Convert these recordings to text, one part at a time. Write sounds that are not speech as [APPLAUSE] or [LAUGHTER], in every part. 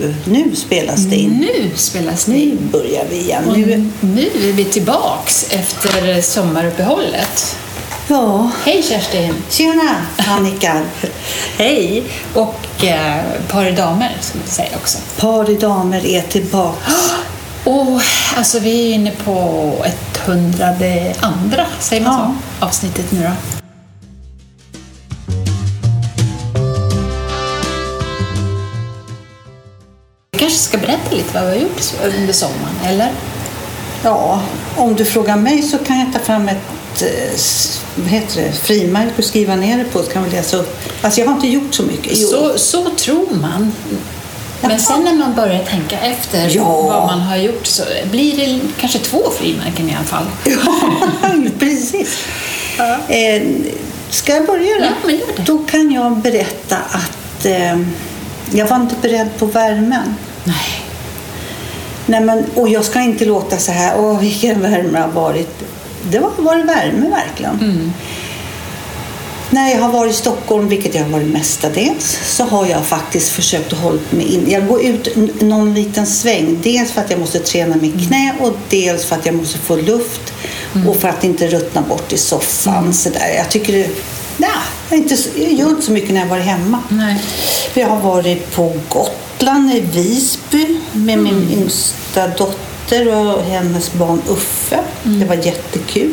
nu, nu spelas det in. Nu spelas det Nu in. börjar vi igen. Och Nu, nu är vi tillbaks efter sommaruppehållet. ja, Hej Kerstin! tjena Annika. [LAUGHS] Hej! Och eh, par i damer, ska vi säga också. Par i damer är tillbaka. [GASPS] Och alltså vi är inne på ett hundrade andra, säger man Ja. så? Avsnittet nu då. Kanske ska berätta lite vad vi har gjort under sommaren, eller? Ja, om du frågar mig så kan jag ta fram ett eh, vad heter det, frimärke och skriva ner det på så kan vi läsa upp. Alltså jag har inte gjort så mycket. Jo. Så, så tror man. Men Jaha. sen när man börjar tänka efter Ja. vad man har gjort så blir det kanske två frimärken i alla fall. [LAUGHS] Ja, precis. Eh, ska jag börja då? Ja, men gör det. Då kan jag berätta att eh, jag var inte beredd på värmen. Nej. Nej, men, och jag ska inte låta så här, åh vilken värme det har varit. Det har varit värme verkligen. Mm. När jag har varit i Stockholm, vilket jag har varit mestadels, så har jag faktiskt försökt att hålla mig in. Jag går ut någon liten sväng. Dels för att jag måste träna mitt knä och dels för att jag måste få luft och för att inte ruttna bort i soffan. Så där. Jag tycker det, nej, jag, inte, jag gör inte så mycket när jag varit hemma. Nej. Vi har varit på Gotland, i Visby, med min yngsta dotter och hennes barn Uffe. Det var jättekul.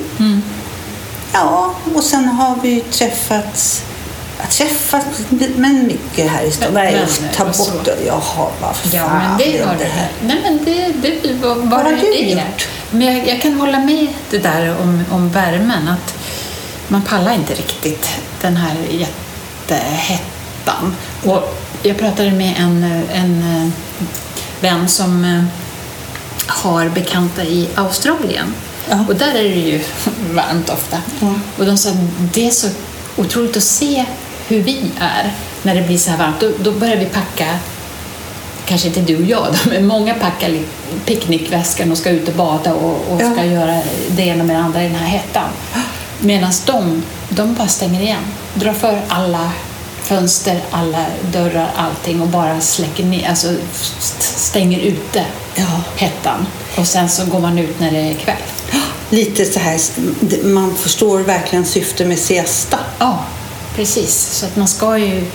Ja, och sen har vi träffats jag träffats, men mycket här i stan. Nej, ta bort det. Jaha, vad fan Ja, men det har det här. Nej, men det, det var bara Vad har du det. gjort? Men jag, jag kan hålla med det där om, om värmen. Att man pallar inte riktigt den här jättehettan. Och jag pratade med en, en eh, vän som eh, har bekanta i Australien. Ja. Och där är det ju [LAUGHS] varmt ofta. Ja. Och de sa att det är så otroligt att se hur vi är när det blir så här varmt. Då, då börjar vi packa kanske inte du och jag då, [LAUGHS] men många packar picknickväskan och ska ut och bada och, och Ja. ska göra det ena med det andra i den här hettan. Medan de, de bara stänger igen, drar för alla fönster, alla dörrar, allting och bara släcker ner, alltså st- stänger ute Ja. hettan. Och sen så går man ut när det är kväll. Lite så här, man förstår verkligen syftet med siesta. Ja, precis. Så att man ska ju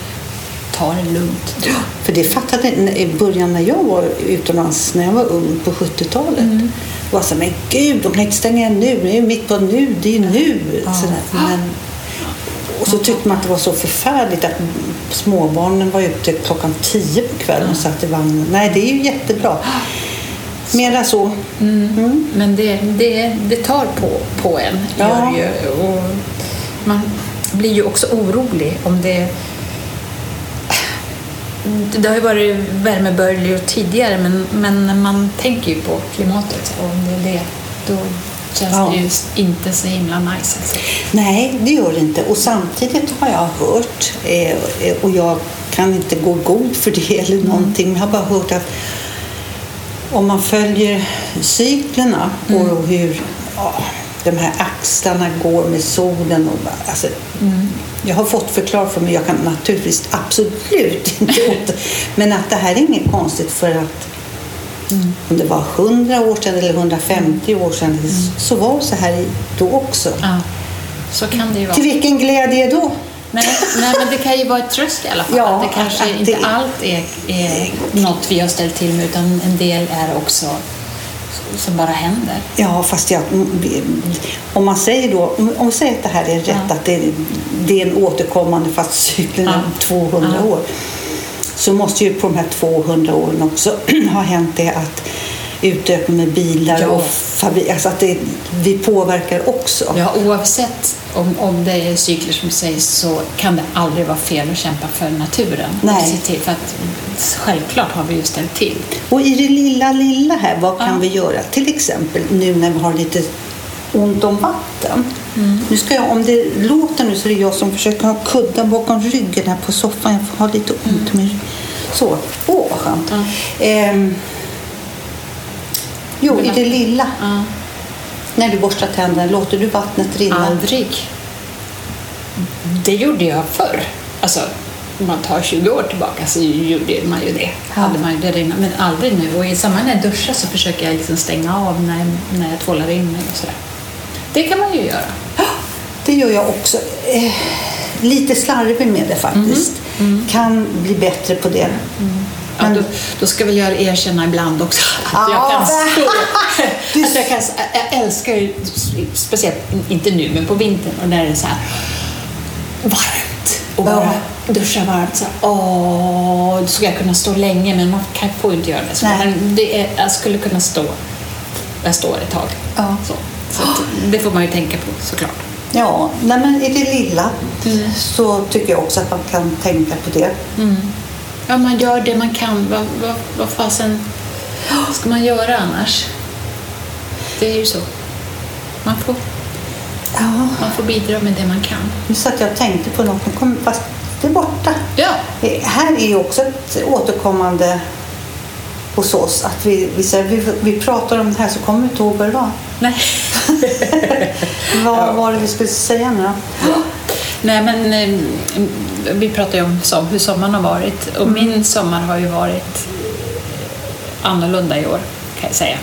ta det lugnt. För det fattade jag i början när jag var utomlands, när jag var ung på 70-talet. Mm. så här, men gud, de kan inte stänga nu, det är ju mitt på nu, det är ju nu. Så där. Men, och så tyckte man att det var så förfärligt att småbarnen var ute klockan tio på kvällen och satt i vagnen. Nej, det är ju jättebra. Mera så. Mm. Men det, det, det tar på, på en. Ja. Ju. Och man blir ju också orolig om det... Det har ju varit värmeböljor tidigare men, men man tänker ju på klimatet. Och om det det, då känns Ja. det ju inte så himla nice. Alltså. Nej, det gör det inte. Och samtidigt har jag hört, eh, eh, och jag kan inte gå god för det [LAUGHS] eller Mm. någonting, men jag har bara hört att om man följer cyklerna Mm. och hur ja, de här axlarna går med solen. Och, alltså, Mm. Jag har fått förklarat för mig, jag kan naturligtvis absolut [LAUGHS] inte åt Men att det här är inget konstigt för att Mm. om det var 100 år sedan eller 150 år sedan så var det så här då också. Ja, så kan det ju vara. Till vilken glädje då? Nej, nej, men det kan ju vara ett tröst i alla fall. Ja, att det kanske att inte det- allt är, är något vi har ställt till med utan en del är också som bara händer. Ja, fast jag, om man säger då, om vi säger att det här är rätt, Ja. att det, det är en återkommande fast cykeln Ja. 200 Ja. år, så måste ju på de här 200 åren också [CLEARS THROAT] ha hänt det att utöka med bilar Ja. och fabrik, alltså att det, vi påverkar också. Ja, oavsett om, om det är cykler som sägs så kan det aldrig vara fel att kämpa för naturen. Nej. Till, för att självklart har vi ju ställt till. Och i det lilla, lilla här, vad kan Ja. vi göra? Till exempel nu när vi har lite ont om vatten. Mm. Nu ska jag, om det låter nu så är det jag som försöker ha kuddar bakom ryggen här på soffan. Jag får ha lite ont med Så, åh vad skönt. Ja. Ehm, jo, i det lilla. Ja. När du borstar tänderna, låter du vattnet rinna? Aldrig. Det gjorde jag förr. Alltså, om man tar 20 år tillbaka så gjorde man ju det. Ja. Hade man ju det redan, men aldrig nu. Och i samband med att jag duschar så försöker jag liksom stänga av när, när jag tvålar in mig och sådär. Det kan man ju göra. Det gör jag också. Eh, lite slarvig med det faktiskt. Kan bli bättre på det. Ja, Men- då, då ska väl jag erkänna ibland också att Ja, [LAUGHS] jag kan det- stå... att jag, kan, jag älskar ju, speciellt inte nu, men på vintern och när det är så här varmt och Ja. bara duscha varmt. Så här, åh, då skulle jag kunna stå länge, men man kan, får inte göra det. Så det är, jag skulle kunna stå, jag står ett tag. Ja. Så, så att, det får man ju tänka på såklart. Ja, nej men i det lilla så tycker jag också att man kan tänka på det. Ja, man gör det man kan. Vad, vad, vad fasen ska man göra annars? Det är ju så. Man får, Ja, man får bidra med det man kan. nu satt jag och tänkte på något, men kom, fast det är borta. Ja, Här är ju också ett återkommande hos oss att vi, vi, vi, vi pratar om det här så kommer vi inte ihåg vad det var. nej. [LAUGHS] Vad var det vi skulle säga nu då? nej, men eh, vi pratar ju om som, hur sommaren har varit och min sommar har ju varit annorlunda i år kan jag säga.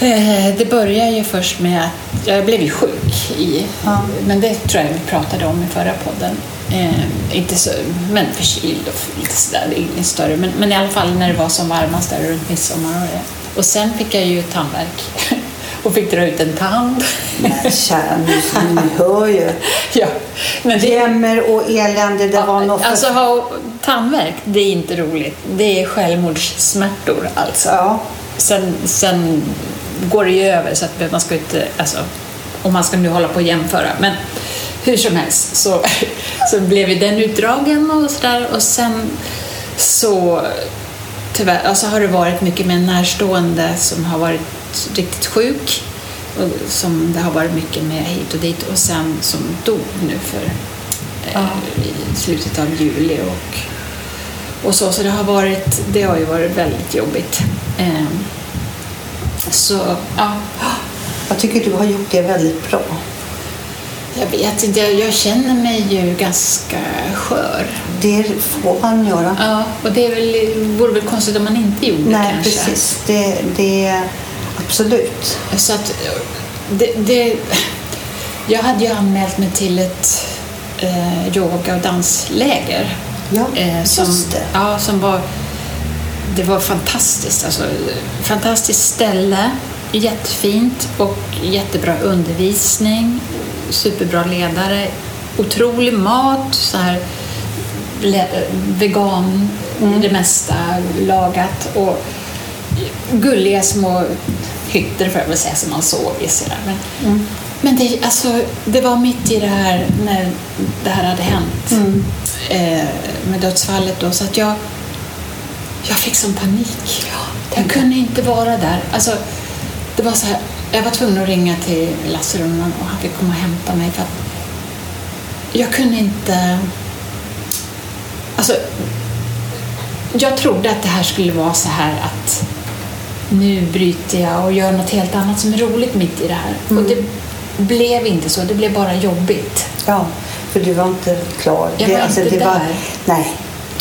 Eh, Det började ju först med att jag blev ju sjuk, i, Ja. men det tror jag vi pratade om i förra podden. Eh, inte så, men förkyld och lite sådär, inget större. Men, men i alla fall när det var som varmast där runt midsommar och det. Och sen fick jag ju tandvärk [LAUGHS] och fick dra ut en tand. Men kära ni, hör ju. [LAUGHS] ja, men det, Jämmer och elände, det var något för... alltså ha tandvärk, det är inte roligt. Det är självmordssmärtor alltså. Ja. Sen, sen går det ju över så att man ska inte, alltså, om man ska nu hålla på och jämföra. Men hur som helst så, så blev ju den utdragen och sådär och sen så tyvärr, alltså har det varit mycket med en närstående som har varit riktigt sjuk och som det har varit mycket med hit och dit och sen som dog nu för eh, i slutet av juli och, och så. Så det har, varit, det har ju varit väldigt jobbigt. Eh, så ja, Jag tycker du har gjort det väldigt bra. jag vet inte, jag, känner mig ju ganska skör. Det får man göra. Ja, och det är väl, vore väl konstigt om man inte gjorde Nej, kanske. precis. Det, det absolut. Så att det, det, jag hade ju anmält mig till ett eh, yoga och dansläger. Ja, eh, som, just det. Ja, som var, det var fantastiskt. Alltså, fantastiskt ställe, jättefint och jättebra undervisning, superbra ledare, otrolig mat, så här, vegan Mm. det mesta lagat och gulliga små hytter får jag väl säga som man sov i. Sådär. Men, Mm. men det, alltså, det var mitt i det här när det här hade hänt Mm. eh, med dödsfallet då, så att jag, jag fick sån panik. jag kunde inte vara där. Alltså, det var så här, jag var tvungen att ringa till Lasse Runman och han fick komma och hämta mig för att jag kunde inte... Alltså, jag trodde att det här skulle vara så här att nu bryter jag och gör något helt annat som är roligt mitt i det här. Och det blev inte så, det blev bara jobbigt. Ja, för du var inte klar. Jag var inte det där. nej,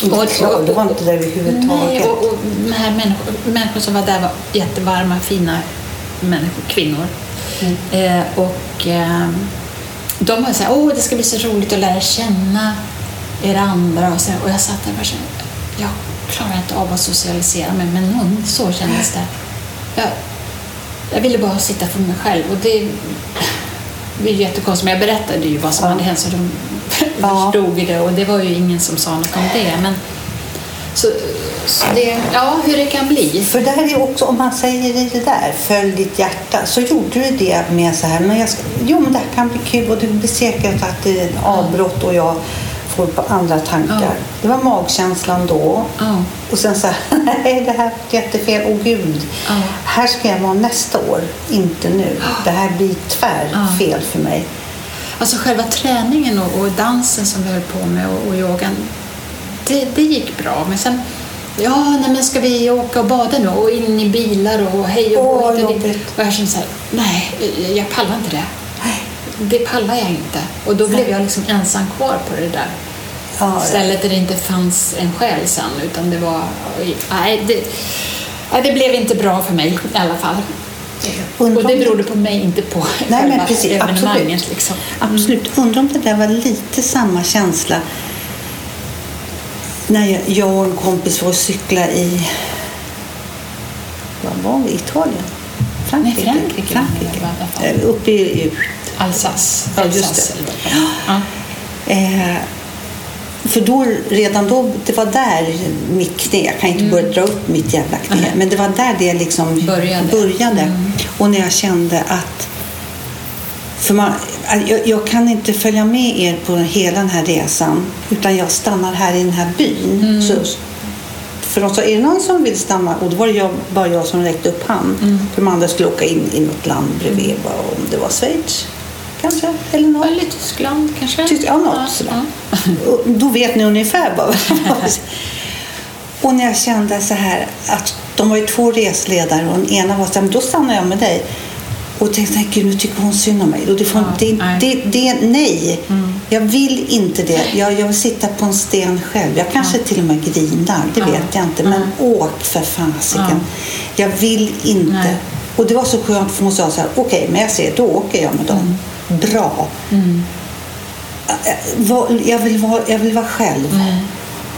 inte Och- klar. Du var inte där överhuvudtaget. Nej, och, och de här människor, människor som var där var jättevarma, fina människor, kvinnor. Mm. Eh, och eh, de var så här, åh det ska bli så roligt att lära känna er andra. Och, så, och jag satt där och bara kände, jag klarar inte av att socialisera mig med någon. Så kändes det. Jag, jag ville bara sitta för mig själv. Och det, det är ju jättekonstigt, men jag berättade ju vad som Ja. hade hänt så de [LAUGHS] Ja. förstod det. Och det var ju ingen som sa något om det. Men, så, så det, ja, hur det kan bli. För där är också, om man säger det där, följ ditt hjärta, så gjorde du det med så här, men jag ska, jo men det här kan bli kul och det blir säkert att det är ett avbrott och jag får på andra tankar. Ja. Det var magkänslan då. Ja. Och sen så här, [LAUGHS] nej det här är jättefel, åh gud. Ja. Här ska jag vara nästa år, inte nu. Det här blir tvär Ja. fel för mig. Alltså själva träningen och, och dansen som vi höll på med och, och yogan, det, det gick bra. Men sen, ja, nej, men ska vi åka och bada nu? Och in i bilar och hej och Åh, dit. jobbigt. Och jag kände så här, nej, jag- jag pallar inte det. Det pallar jag inte. Och då blev jag liksom ensam kvar på det där. Ja, stället där det inte fanns en själ sen. Utan det var... Nej, det, nej, det blev inte bra för mig i alla fall. Undrar Och det berodde på mig, inte på Nej, men precis, absolut. Liksom. Absolut. Undrar om det där var lite samma känsla när jag, och en kompis var och cykla i... Var var vi? Italien? Frankrike? Nej, Frankrike Frankrike. fall. Eh, Uppe i... Alsace. Ja, just det. vad. Ja. Eh, för då, redan då, det var där mitt knä, jag kan inte börja dra upp mitt jävla knä, Nej. men det var där det liksom Började. började. Och när jag kände att, för man, jag, jag kan inte följa med er på hela den här resan, utan jag stannar här i den här byn. Så, för de sa, är det någon som vill stanna? Och då var det jag, bara jag som räckte upp hand. För de andra skulle åka in i något land bredvid, bara, om det var Schweiz kanske, eller något. Eller Tyskland kanske? Tysk- ja, något sådär. [LAUGHS] Och Då vet ni ungefär vad [LAUGHS] Och när jag kände så här att de var ju två resledare och den ena var så här, men då stannar jag med dig. Och tänkte, gud, nu tycker hon synd om mig. Och det, får, Ja, det, nej. det, det, nej, jag vill inte det. Jag, jag vill sitta på en sten själv. Jag kanske till och med grinar, det Ja. vet jag inte. Men åk för fasiken. Jag vill inte. Nej. Och det var så skönt för hon sa så här, okej, men jag ser, då åker jag med dem. Bra. Eh, vad- Jag vill vara, jag vill vara själv. Nej.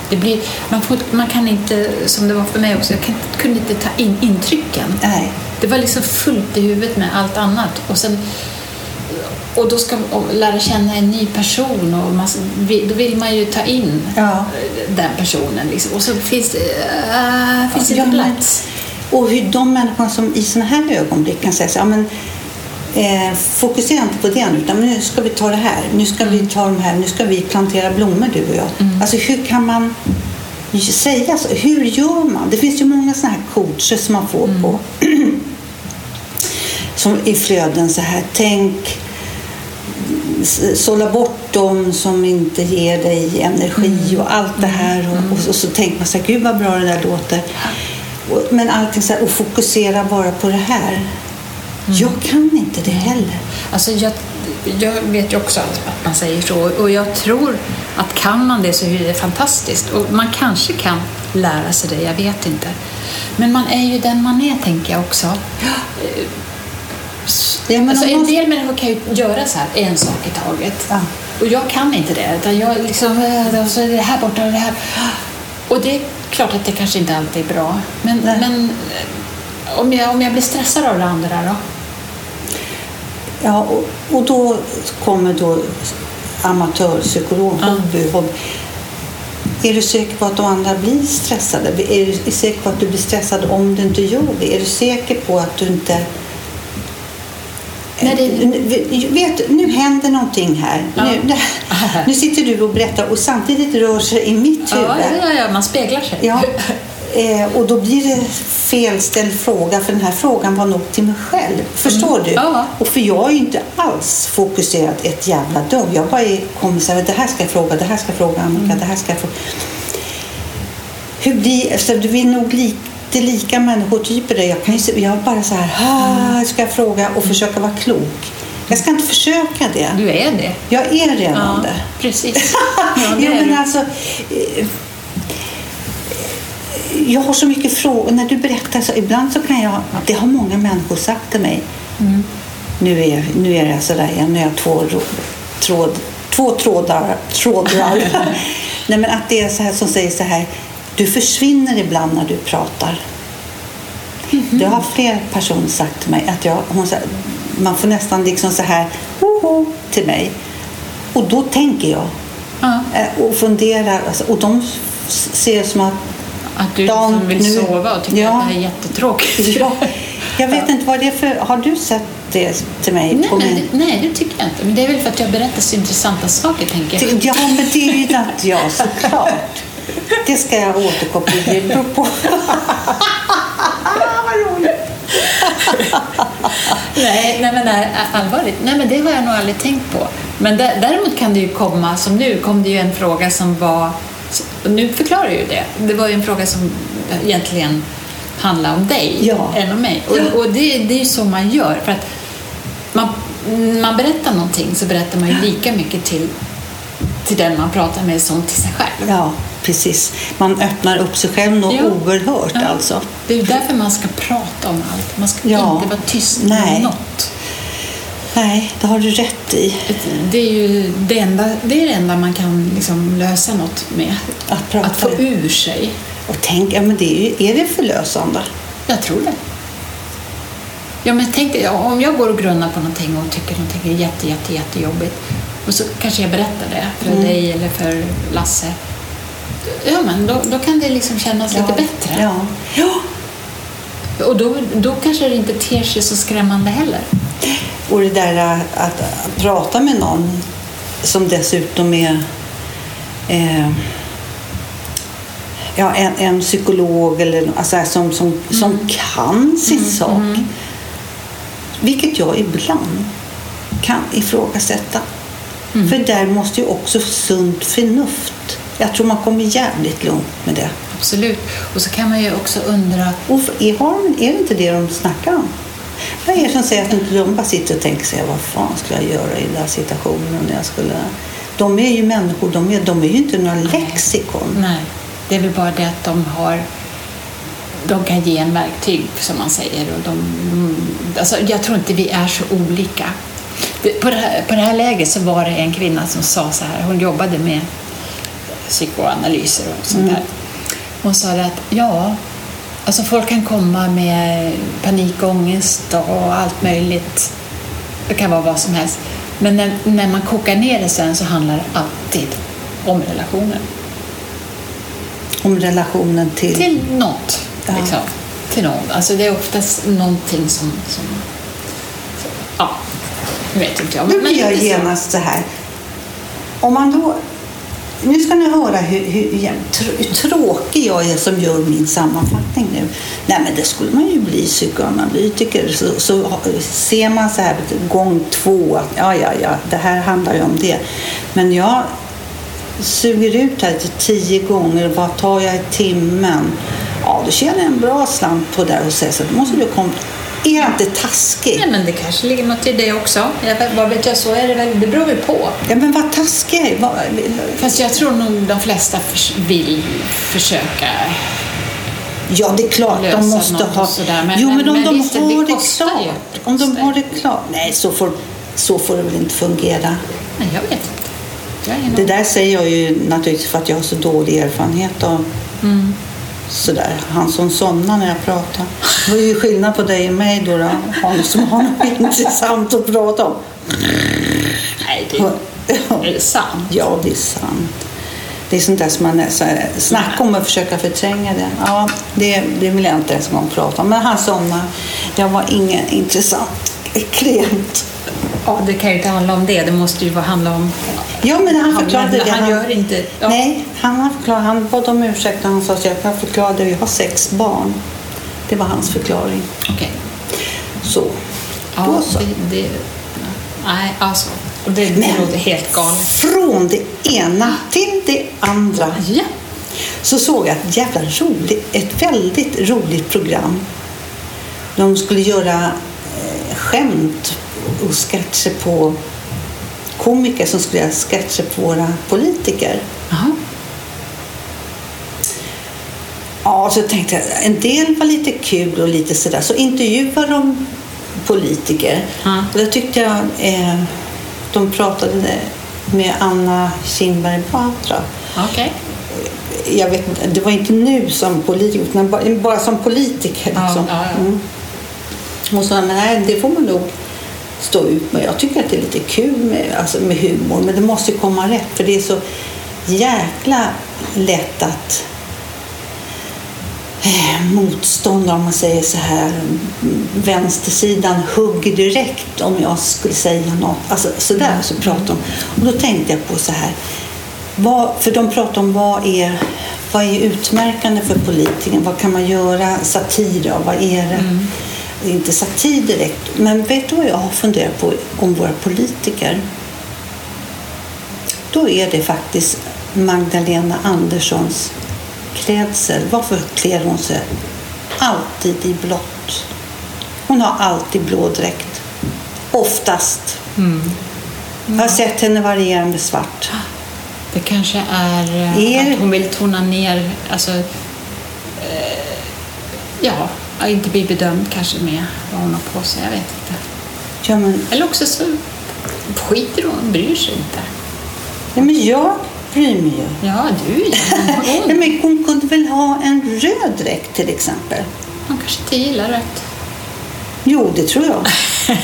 Det blir, man, får, man kan inte, som det var för mig också, jag kan, kunde inte ta in intrycken. Nej. Det var liksom fullt i huvudet med allt annat. Och, sen, och då ska man lära känna en ny person och man, då vill man ju ta in Ja. den personen. Liksom. Och så finns äh, finns det Ja, inte men- plats. Och hur de människorna som i sådana här ögonblick kan säga så, ja, men, eh, fokusera inte på det nu, utan nu ska vi ta det här. Nu ska vi ta de här. Nu ska vi plantera blommor du och jag. Alltså hur kan man säga så? Hur gör man? Det finns ju många sådana här coacher som man får på [CLEARS THROAT] som i flöden så här. Tänk sålla bort dem som inte ger dig energi och allt det här. Och, och, så, så tänker man så här, gud vad bra det där låter. Och, men allting så här, och fokusera bara på det här. Jag kan inte det heller. Alltså jag, jag vet ju också att man säger så och jag tror att kan man det så är det fantastiskt. Och man kanske kan lära sig det, jag vet inte. Men man är ju den man är, tänker jag också. Ja, men alltså, en man- del människor kan ju göra så här, en sak i taget. Ja. Och jag kan inte det. Utan jag liksom, eh, och så är det här borta och det här. Och det är klart att det kanske inte alltid är bra. Men, men eh, om, jag, om jag blir stressad av det andra då? Ja, och, och då kommer då amatörpsykolog, Ja. hobby, hobby. Är du säker på att de andra blir stressade? Är du säker på att du blir stressad om du inte gör det? Är du säker på att du inte... Nej, det- Vet, nu händer någonting här. Ja. Nu, nu sitter du och berättar och samtidigt rör sig i mitt huvud. Ja, ja, ja, man speglar sig. Ja, eh, och då blir det felställd fråga för den här frågan var nog till mig själv. Förstår du? Mm. Ja. Och för jag är ju inte alls fokuserad ett jävla dugg. Jag bara är- kommer så här, det här ska jag fråga, det här ska jag fråga Annika, Mm. det här ska jag fråga. Hur blir, så vi är nog lite lika människotyper där. Jag kan ju, jag bara så här, ah, ska jag fråga och försöka vara klok. Jag ska inte försöka det. Du är det. Jag är redan Ja, det. precis. [LAUGHS] Ja, det jo, men du. alltså, eh, jag har så mycket frågor. När du berättar så ibland så kan jag, det har många människor sagt till mig. Mm. Nu, är, nu är det sådär igen, nu har jag två, tråd, två trådar. trådar. [LAUGHS] Nej, men att det är så här som säger så här, du försvinner ibland när du pratar. Det har fler personer sagt till mig. Att jag, hon, sa- man får nästan liksom så här, hoho, till mig. Och då tänker jag Ja, Eh, och funderar. Alltså, och de ser som att... att du liksom vill nu- sova och tycker Ja. att det här är jättetråkigt. Ja, jag vet inte vad det är för... Har du sett det till mig? Nej, men, min- nej, det tycker jag inte. Men det är väl för att jag berättar så intressanta saker, tänker jag. Ja, men det är ju inte jag såklart. Det ska jag återkoppla. Det beror på. [LAUGHS] Vad roligt. Nej, nej men nej, allvarligt. Nej, men det har jag nog aldrig tänkt på. Men dä- däremot kan det ju komma, som nu kom det ju en fråga som var, och nu förklarar ju det. Det var ju en fråga som egentligen handlar om dig Ja. än om mig. Ja. Och, och det, det är ju så man gör. För att man, man berättar någonting så berättar man ju lika mycket till, till den man pratar med som till sig själv. Ja, precis. Man öppnar upp sig själv något Ja. oerhört Ja. alltså. Det är därför man ska prata om allt. Man ska inte vara tyst med något. Nej, det har du rätt i. Det är ju det enda, det är det enda man kan liksom lösa något med. Att prata. Att få ur sig. Och tänk, ja men det är, ju, är det förlösande? Jag tror det. Ja, men tänk om jag går och grunnar på någonting och tycker någonting är jätte, jätte, jättejobbigt och så kanske jag berättar det för Mm. dig eller för Lasse. Ja, men då, då kan det liksom kännas lite bättre. Ja. ja. Och då, då kanske det inte ter sig så skrämmande heller. Och det där att, att, prata med någon som dessutom är eh, ja, en, en psykolog eller alltså, som, som, som kan sin sak. Vilket jag ibland kan ifrågasätta. För där måste ju också sunt förnuft. Jag tror man kommer jävligt långt med det. Absolut. Och så kan man ju också undra, Och är, har, är det inte det de snackar om? Vad är det som säger att inte de bara sitter och tänker sig vad fan skulle jag göra i den här situationen? När jag skulle... De är ju människor, de är, de är ju inte några lexikon. nej, det är väl bara det att de har de kan ge en verktyg, som man säger. Och de, alltså, jag tror inte vi är så olika. På, det här, på det här läget så var det en kvinna som sa så här, hon jobbade med psykoanalyser och sånt där. Hon sa att ja, alltså folk kan komma med panikångest och allt möjligt. Det kan vara vad som helst. Men när, när man kokar ner det sen så handlar det alltid om relationer. Om relationen till... Till något. Ja. Liksom. Till någon. Alltså det är oftast någonting som... som ja, nu vet inte jag. Nu blir jag lite så. genast så här. Om man då... Nu ska ni höra hur, hur, tr- hur tråkig jag är som gör min sammanfattning nu. Nej, men det skulle man ju bli psykoanalytiker. Så, så ser man så här gång två att ja, ja, ja, det här handlar ju om det. Men jag suger ut här till tio gånger. Vad tar jag i timmen? Ja, då tjänar jag en bra slant på det och säger så då måste du komma... Är inte taskig? Nej, men det kanske ligger något i det också. Jag, vad vet jag, så är det väl. Det beror väl på. Ja, men vad taskig. Vad- Fast jag tror nog de flesta vill försöka Ja, det är klart. De måste ha... sådär, men- jo, men, men- om men de visst, det har det, ju. klart. Det Om de har det klart. Nej, så får, så får det väl inte fungera. Nej, jag vet inte. Jag Det där säger jag ju naturligtvis för att jag har så dålig erfarenhet av Mm. Sådär. Han som somnar när jag pratar. Det var ju skillnad på dig och mig då. då. Han som har något intressant att prata om. Nej, det är det sant. Ja, det är sant. Det är sånt där som man är så här, snacka om att försöka förtränga det. Ja, det, det vill jag inte ens en gång prata om. Men han somnade. Jag var ingen intressant klient. Ja, det kan ju inte handla om det. Det måste ju handla om... Ja, men han Han- förklarade men det. han gör inte- ja. Nej, han, har förklarat, han bad om ursäkt och han sa att jag förklarade att jag har sex barn. Det var hans förklaring. Okej. Så. Ja, Då så. det, det, nej, alltså. Och det, det låter helt galet. Från det ena till det andra Ja. så såg jag ett jävla roligt, ett väldigt roligt program. De skulle göra eh, skämt och sketcher på komiker som skulle göra sketcher på våra politiker. Jaha. Ja, så tänkte jag, en del var lite kul och lite sådär. Så intervjuade de politiker. Ja. Och då tyckte jag eh, de pratade med Anna Kinberg Batra. Okej. Jag vet inte, det var inte nu som politiker, utan bara, bara som politiker. Liksom. ja, ja. Mm. Hon sa, nej det får man nog stå ut med. Jag tycker att det är lite kul med, alltså med humor, men det måste ju komma rätt. För det är så jäkla lätt att eh, motståndare, om man säger så här, vänstersidan hugger direkt om jag skulle säga något. Alltså sådär så pratar de. Och då tänkte jag på så här, vad, för de pratar om vad är, vad är utmärkande för politiker? Vad kan man göra satir av? Vad är det? Det inte satir direkt, men vet du vad jag har funderat på om våra politiker? Då är det faktiskt Magdalena Anderssons klädsel. Varför klär hon sig alltid i blått? Hon har alltid blå dräkt. Oftast. Jag har sett henne variera med svart. Det kanske är eh, Är- att hon vill tona ner, alltså, eh, ja, inte bli bedömd kanske med vad hon har på sig. Jag vet inte. Ja, men, Eller också så skiter hon, bryr sig inte. ja, men jag bryr mig ju. Ja, du [LAUGHS] ja, men Ja, hon, men hon kunde väl ha en röd dräkt till exempel? hon kanske inte gillar rött. Jo, det tror jag. [LAUGHS]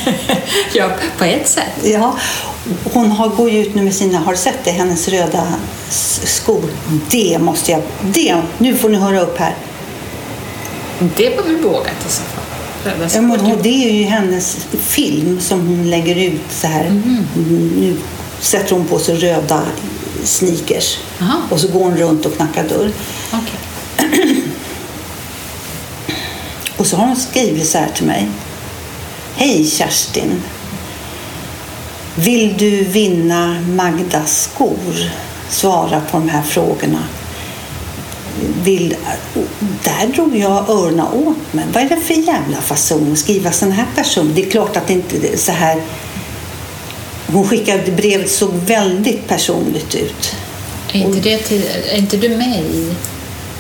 Ja, på ett sätt. Ja, hon har, går ju ut nu med sina, har du sett det? Hennes röda skor. Det måste jag, det, nu får ni höra upp här. Det var väl vågat i så fall. Ja, men det är ju hennes film som hon lägger ut så här. Mhm. Nu sätter hon på sig röda sneakers Aha. och så går hon runt och knackar dörr. Okej. [CLEARS THROAT] Och så har hon skrivit så här till mig. Hej Kerstin. Vill du vinna Magdas skor? Svara på de här frågorna. Vill, där drog jag öronen åt mig. Vad är det för jävla fason att skriva sån här person? Det är klart att det inte är så här. Hon skickade brevet såg väldigt personligt ut. Är inte, det till, är inte du med i...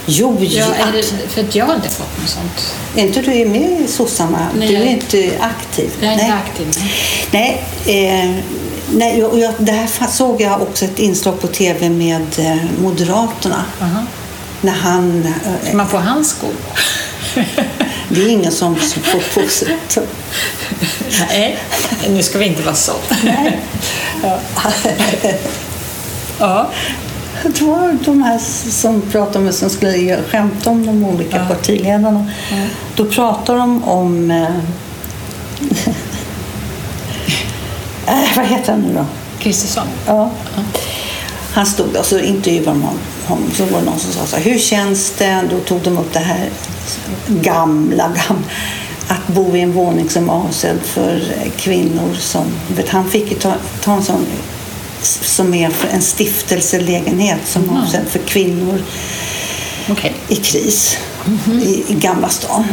Jo, Ja, det, för att jag har inte fått något sånt. är inte du är med i sossarna? Nej. Du är inte aktiv? Jag är inte Nej. aktiv. Nej, eh, nej och jag, det här såg jag också ett inslag på tv med eh, Moderaterna. Aha. När han... Eh, Man får hans skor. det är ingen som får på sig... så- Nej, nu ska vi inte vara så. Nej. Ja. Det var de här som pratade med som skulle göra skämt om de olika Ja. partiledarna. Då pratar de om... Eh, [LAUGHS] eh, vad heter han nu då? Kristersson. Ja. Han stod där och så intervjuade de honom. Så var det någon som sa så här, hur känns det? Då tog de upp det här gamla, gamla att bo i en våning som är avsedd för kvinnor. Som, vet, han fick ju ta, ta en sån som är för en stiftelselägenhet som är avsedd för kvinnor Okej. i kris i, i Gamla stan.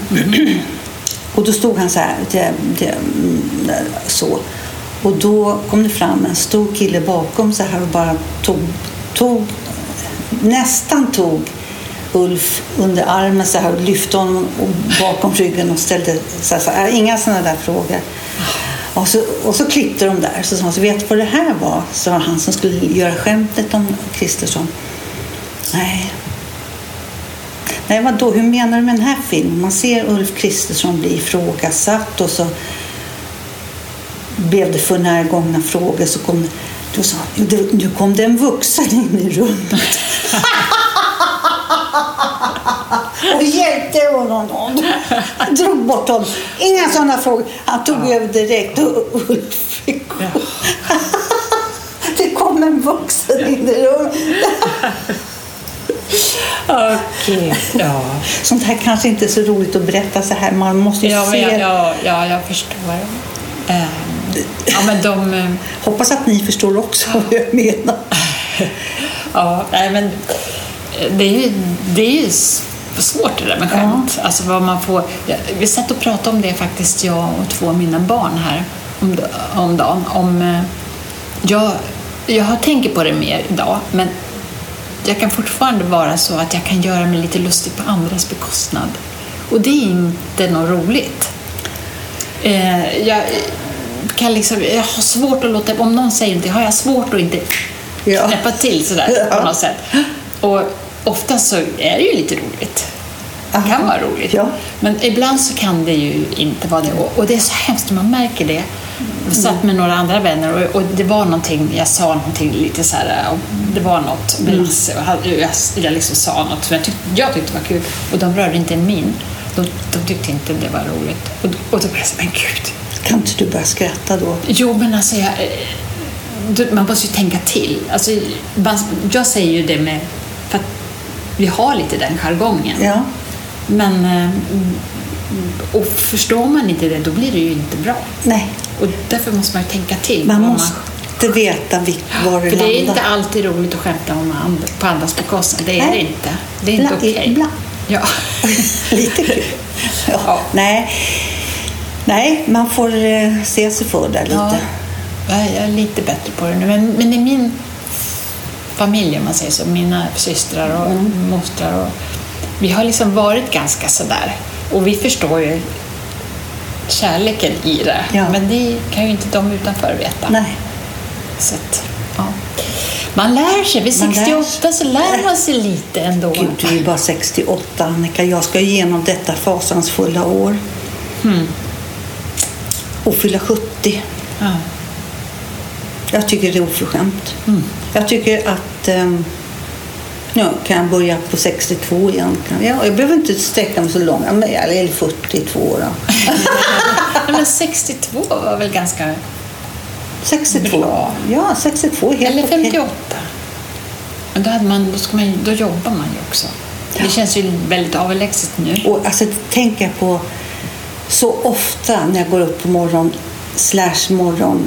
och då stod han så här, det, det, mm, så. Och då kom det fram en stor kille bakom så här och bara tog, tog nästan tog Ulf under armen så här och lyfte honom bakom ryggen och ställde så här, så här, inga sådana där frågor. Och så, och så klippte de där. Så sa han, så vet du vad det här var? Så var han som skulle göra skämtet om Kristersson. Nej, Nej, vadå? Hur menar du med den här filmen? Man ser Ulf Kristersson bli ifrågasatt och så blev det för närgångna frågor. Så kom, då sa han, "Jo, det- nu kom det en vuxen in i rummet. [LAUGHS] och hjälpte honom. Drog bort honom. Inga sådana frågor. Han tog över direkt och Ulf fick gå. [LAUGHS] Det kom en vuxen in i rummet. Okej. Ja. Sånt här kanske inte är så roligt att berätta så här. Man måste ju Ja, se. ja, ja, jag förstår. Ehm, ja, men de... eh, Hoppas att ni förstår också vad jag menar. [LAUGHS] Ja, nej, men eh, det är ju, det är ju svårt det där med skämt. Alltså vad man får, vi satt och pratade om det faktiskt, jag och två av mina barn här om, om dagen. Om, eh, jag, jag har tänker på det mer idag, men jag kan fortfarande vara så att jag kan göra mig lite lustig på andras bekostnad. Och det är inte något roligt. Eh, jag, kan liksom, jag har svårt att låta, om någon säger någonting har jag svårt att inte Ja. knäppa till sådär [LAUGHS] Ja. på något sätt. Och ofta så är det ju lite roligt. Det kan vara roligt. Ja. Men ibland så kan det ju inte vara det. Och, och det är så hemskt när man märker det. Jag satt med några andra vänner och, och det var någonting, jag sa någonting lite så här, det var något med Lasse och jag, jag liksom sa något som jag tyckte, jag tyckte var kul och de rörde inte en min. De, de tyckte inte det var roligt. Och, och då blev jag så men gud. Kan inte du börja skratta då? Jo, men alltså jag, man måste ju tänka till. Alltså, man, jag säger ju det med, för att vi har lite den jargongen. Ja. Men eh, och förstår man inte det, då blir det ju inte bra. Nej, Och därför måste man ju tänka till. man måste veta vil- var det för det är landar. inte alltid roligt att skämta om and, på andras bekostnad. Det är Nej. det inte. Det är inte Ibland- okej. ibland. Ja. [LAUGHS] Lite kul. [LAUGHS] Ja. Ja. Nej. Nej, man får eh, se sig för där lite. Ja, jag är lite bättre på det nu. Men, men i min familj om man säger så. Mina systrar och Mm. mostrar. Och, vi har liksom varit ganska sådär. Och vi förstår ju kärleken i det. Ja. Men det kan ju inte de utanför veta. Nej. Så att, ja. Man lär sig. Vid Man lär 68 så lär man sig lite ändå. Gud, du är ju bara 68 Annika. Jag ska igenom detta fasansfulla år. Mm. Och fylla 70. Ja. Jag tycker det är oförskämt. Mm. Jag tycker att um, ja, kan jag börja på 62 igen? Kan jag, jag behöver inte sträcka mig så långt. Ja, men- Eller 42 då. [LAUGHS] Nej, men 62 var väl ganska... 62. Bra. Ja, 62 är helt Eller okej. 58. Men då, hade man, då, ska man, då jobbar man ju också. Det känns ju väldigt avlägset nu. Och alltså tänker jag på så ofta när jag går upp på morgon slash morgon.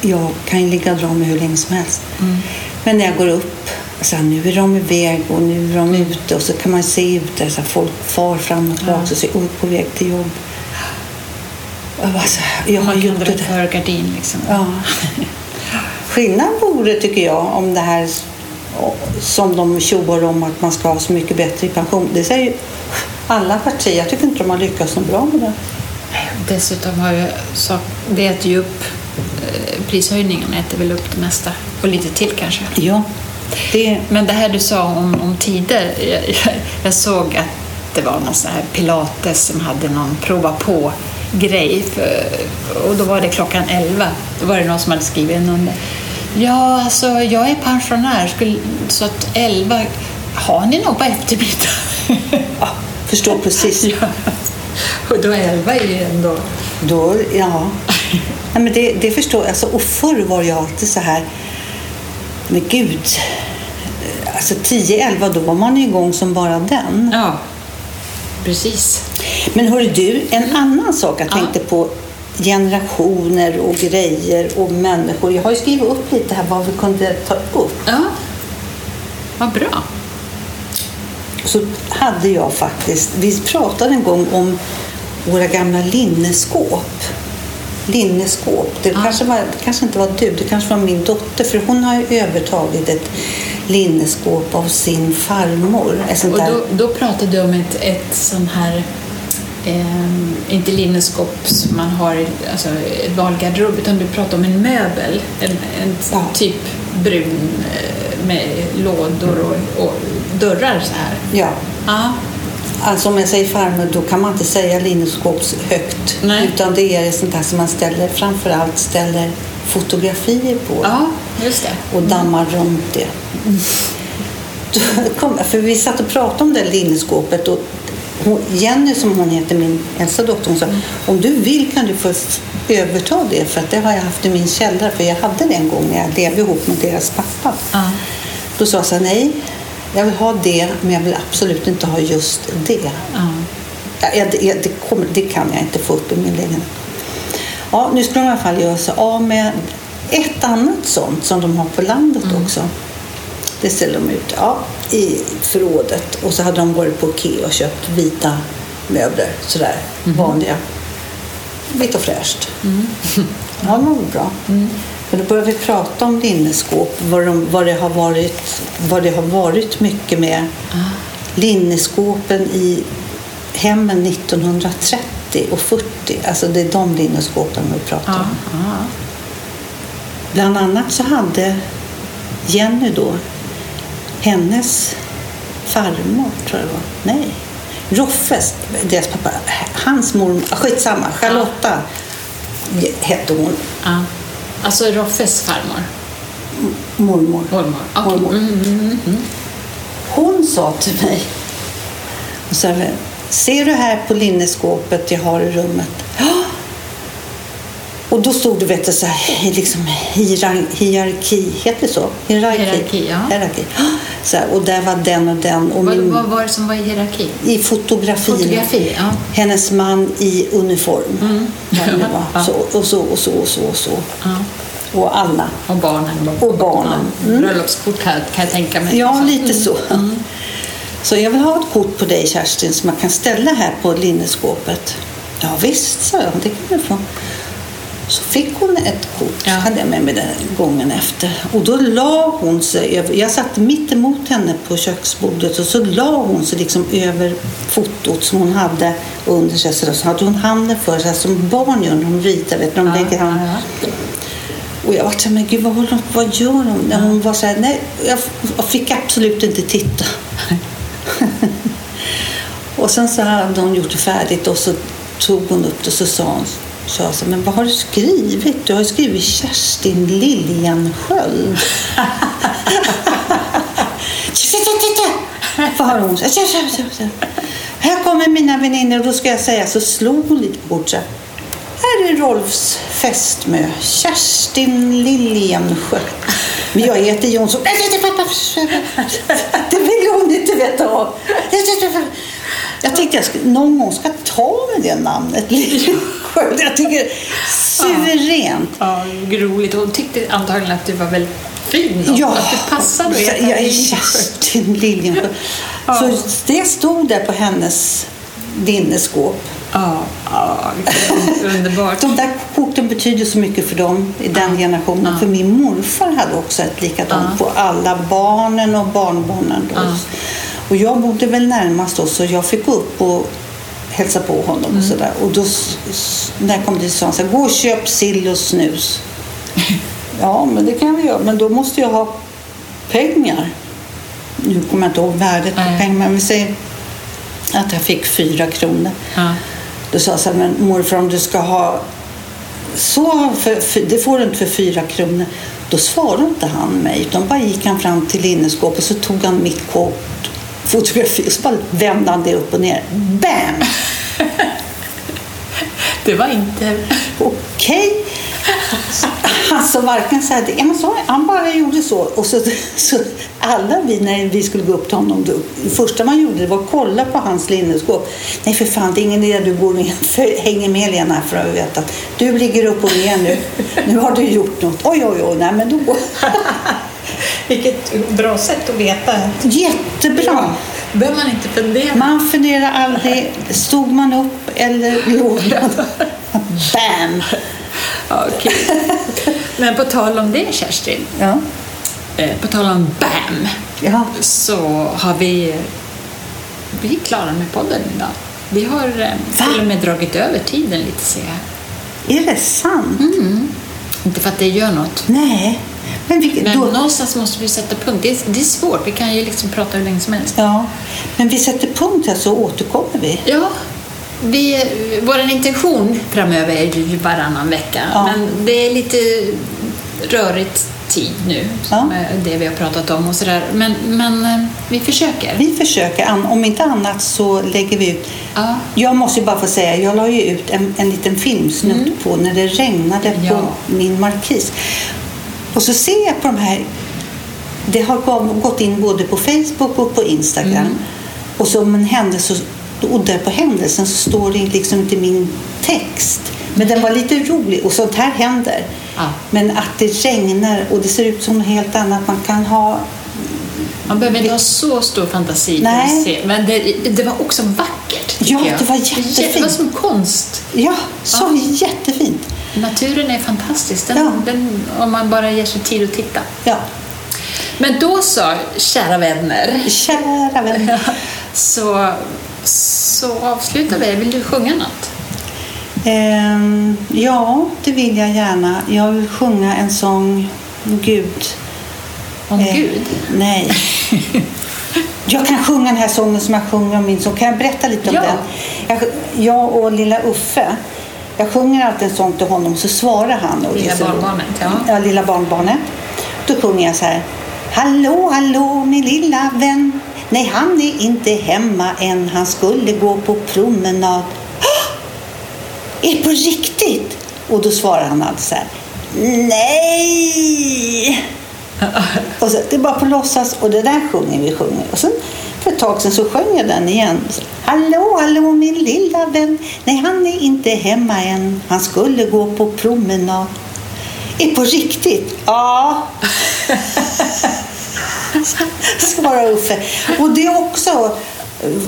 Jag kan ju ligga och dra mig hur länge som helst. Men när jag går upp, så här, nu är de iväg och nu är de ute och så kan man se ut där så här, folk far fram och tillbaka och så är på väg till jobb. Jag, bara, så här, jag har Man kan gjort det för gardin liksom. Ja. Skillnad vore, tycker jag, om det här som de tjoar om att man ska ha så mycket bättre i pension. Det säger alla partier. Jag tycker inte de har lyckats så bra med det. Dessutom har ju sak, det äter ju upp eh, prishöjningarna äter väl upp det mesta. Och lite till kanske. Ja, det, Men det här du sa om, om tider. Jag, jag, jag såg att det var någon sån här pilates som hade någon prova på grej. För, och då var det klockan 11. Då var det någon som hade skrivit någon Ja, alltså jag är pensionär skulle, så att 11 har ni något på eftermiddagen? [LAUGHS] ja, förstår precis. [LAUGHS] ja. Och då 11 är ju ändå... Då, ja. Nej, men det, det förstår jag. Alltså, och förr var jag alltid så här, men gud. Alltså 10-11, då var man igång som bara den. Ja, precis. Men hörru du, en annan sak jag Ja. tänkte på. Generationer och grejer och människor. Jag har ju skrivit upp lite här vad vi kunde ta upp. Ja, vad bra. Så hade jag faktiskt, vi pratade en gång om våra gamla linneskåp. Linneskåp. Det, Ja. kanske var, det kanske inte var du, det kanske var min dotter. För hon har ju övertagit ett linneskåp av sin farmor. Och då, då pratade du om ett, ett sån här, eh, inte linneskåp som man har i alltså, valgarderob, utan du pratade om en möbel, en, en Ja. typ brun eh, med lådor och, och dörrar så här. ja. Ja, Alltså om jag säger farmor då kan man inte säga linneskåps högt. Nej. Utan det är sånt där som man ställer, framförallt ställer fotografier på. ja just det. och dammar runt det. [LAUGHS] Då kom, för vi satt och pratade om det linneskåpet och hon, Jenny som hon heter, min äldsta dotter, hon sa om du vill kan du få överta det för att det har jag haft i min källare för jag hade det en gång när jag levde ihop med deras pappa. Ja. Då sa jag så här, nej, jag vill ha det men jag vill absolut inte ha just det. Ja. Ja, ja, det, det, kommer, det kan jag inte få upp i min lägenhet. Ja, nu ska de i alla fall göra sig av med ett annat sånt som de har på landet också. Det ställer de ut ja, i förrådet. Och så hade de varit på Ikea och köpt vita möbler. Sådär vanliga. Vitt och fräscht. Ja, det var bra. Men då började vi prata om linneskåp. Vad, de, vad, det har varit, vad det har varit mycket med linneskåpen i hemmen 1930 och 40. Alltså det är de linneskåpen vi pratar Ja. om. Ja. Bland annat så hade Jenny då hennes farmor, tror jag var. Nej. Roffes, deras pappa, hans mormor, skitsamma, Charlotta hette hon, Ja. Alltså Roffes farmor, mormor. mormor. Okej. Mormor. Mm, mm, mm. Hon sa till mig, och sa, ser du här på linneskåpet jag har i rummet? Ja. Och då stod det vet du, så här, liksom hierar- hierarki, heter det så? Hierarki. Hierarki, ja. Hierarki. Så här, och där var den och den. Och Vad, min, vad var det som var i hierarki? I fotografin. Fotografi, ja. Hennes man i uniform. Mm. [LAUGHS] Ja. Så, och så och så och så och så. Och alla. Och barnen. Och barnen. Ja. Bröllopskort kan jag tänka mig. Ja, liksom. lite så. Så jag vill ha ett kort på dig Kerstin som man kan ställa här på linneskåpet. Ja visst, sa jag. Det kan du få. Så fick hon ett kort, Ja. hade jag med mig den gången efter. Och då la hon sig över, jag satt mitt emot henne på köksbordet och så la hon sig liksom över fotot som hon hade under sig. Så så hade hon handen för sig som barn gör när de ritar, vet, de Ja, lägger handen. ja, Och jag var så här, men gud vad, håller hon, vad gör hon? När hon var så här, nej, jag, jag fick absolut inte titta. [LAUGHS] och sen så hade hon gjort det färdigt och så tog hon upp det och så sa hon, sa så men vad har du skrivit? Du har ju skrivit Kerstin Liljansköld. [LAUGHS] Vad har hon? sagt? Här kommer mina väninnor och då ska jag säga så slog hon lite på bordet så här. Är Rolfs fästmö, Kerstin Liljansjö. Men jag heter Jonsson. [LAUGHS] Det vill hon inte veta av. Jag tänkte jag skulle, någon gång ska ta med det namnet. [LAUGHS] Jag tycker suveränt. Ja, roligt. Hon tyckte antagligen att du var väldigt fin och Ja, att du passade att jag är Liljensjö. Kerstin Liljansjö. Ja. Så det stod där på hennes linneskåp. Ja, ja, underbart. De där korten betyder så mycket för dem i den generationen. Ja. För min morfar hade också ett likadant Ja. på alla barnen och barnbarnen. Då. Och jag bodde väl närmast då så jag fick gå upp och hälsa på honom. Mm. Och så där. Och då, när jag kom dit sa han så här, gå och köp sill och snus. [LAUGHS] ja, men det kan väl göra. Men då måste jag ha pengar. Nu kommer jag inte ihåg värdet på pengar, men vi säger att jag fick fyra kronor. Ja. Då sa jag så här, men morfar om du ska ha så, för, för, det får du inte för fyra kronor. Då svarade inte han mig, utan bara gick han fram till linneskåpet och så tog han mitt kort, fotografi och så bara vände han det upp och ner. Bam! Det var inte... Okej. Alltså varken så här, ja, men så, han bara gjorde så. Och så, så alla vi när vi skulle gå upp till honom, det första man gjorde var att kolla på hans linneskåp. Nej för fan, det är ingen idé du går ner, [LAUGHS] för, hänger med Lena för att veta att du ligger upp och ner nu. Nu har du gjort något. Oj, oj, oj, nej men då går [LAUGHS] Vilket bra sätt att veta. Jättebra. behöver man inte fundera. Man funderar aldrig, stod man upp eller låg man? [LAUGHS] Bam! Okej. [LAUGHS] Men på tal om det, Kerstin. Ja. Eh, på tal om BAM. ja. Så har vi... Vi är klara med podden idag. Vi har eh, Va? till och med dragit över tiden lite, ser jag. Är det sant? Inte för att det gör något. Nej. Men, vi, Men då, någonstans måste vi sätta punkt. Det är, det är svårt. Vi kan ju liksom prata hur länge som helst. ja, men vi sätter punkt här så återkommer vi. Ja, vi, vår intention framöver är ju varannan vecka. Ja. Men det är lite rörigt tid nu, som Ja. det vi har pratat om och sådär. Men, men eh, vi försöker. Vi försöker, om inte annat så lägger vi ut. Ja. Jag måste ju bara få säga, jag la ju ut en, en liten filmsnutt på när det regnade på Ja. min markis. Och så ser jag på de här, det har gå- gått in både på Facebook och på Instagram. Och som en händelse, och där på händelsen så står det liksom inte min text. Men den var lite rolig och sånt här händer. Ja. Men att det regnar och det ser ut som något helt annat. Man kan ha Man behöver inte ha så stor fantasi för Nej. att se. Men det, det var också vackert. Ja, jag. det var Det jättefint. var som konst. Ja, så Ja. jättefint. Naturen är fantastisk den, Ja. den, om man bara ger sig tid att titta. Ja, Men då så, kära vänner. kära vän. [LAUGHS] Så, så avslutar vi. Vill du sjunga något? Ehm, ja, det vill jag gärna. Jag vill sjunga en sång Gud. Om Eh, Gud? Nej. [LAUGHS] Jag kan sjunga den här sången som jag sjunger om min son. Kan jag berätta lite om Ja. den? Jag, jag och lilla Uffe, jag sjunger alltid en sång till honom så svarar han. Och Lilla roligt. barnbarnet, ja. Ja, lilla barnbarnet. Då sjunger jag så här. Hallå, hallå min lilla vän. Nej, han är inte hemma än. Han skulle gå på promenad. Är det på riktigt? Och då svarar han alltid så här. Nej! Och så, det är bara på låtsas och det där sjunger vi sjunger. Och sen för ett tag sedan så sjöng jag den igen. Så, hallå, hallå min lilla vän. Nej, han är inte hemma än. Han skulle gå på promenad. Är på riktigt? Ja. [LAUGHS] Svarar Uffe. Och det är också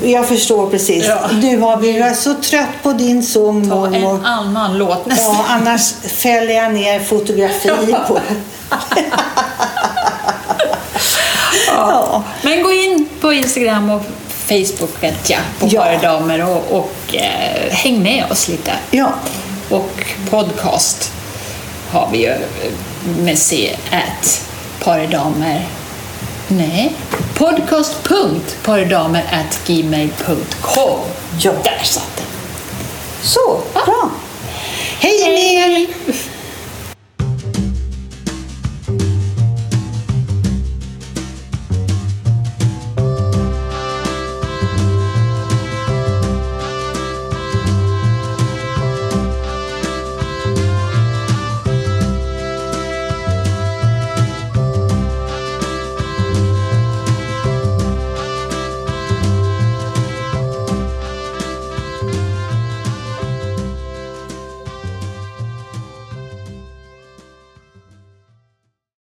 Jag förstår precis. Ja. Nu har är så trött på din sång Ta mormor. en annan låt nästa. Ja, annars fäller jag ner fotografi på [LAUGHS] Ja. Men gå in på Instagram och Facebook vet jag, på Ja. Bara Damer och, och eh, häng med oss lite. Ja. Och podcast har vi ju med C, at pardamer. Nej, podcast.pardamer at gmail.com. Ja. Där satt den. Så, bra. Hej Emil!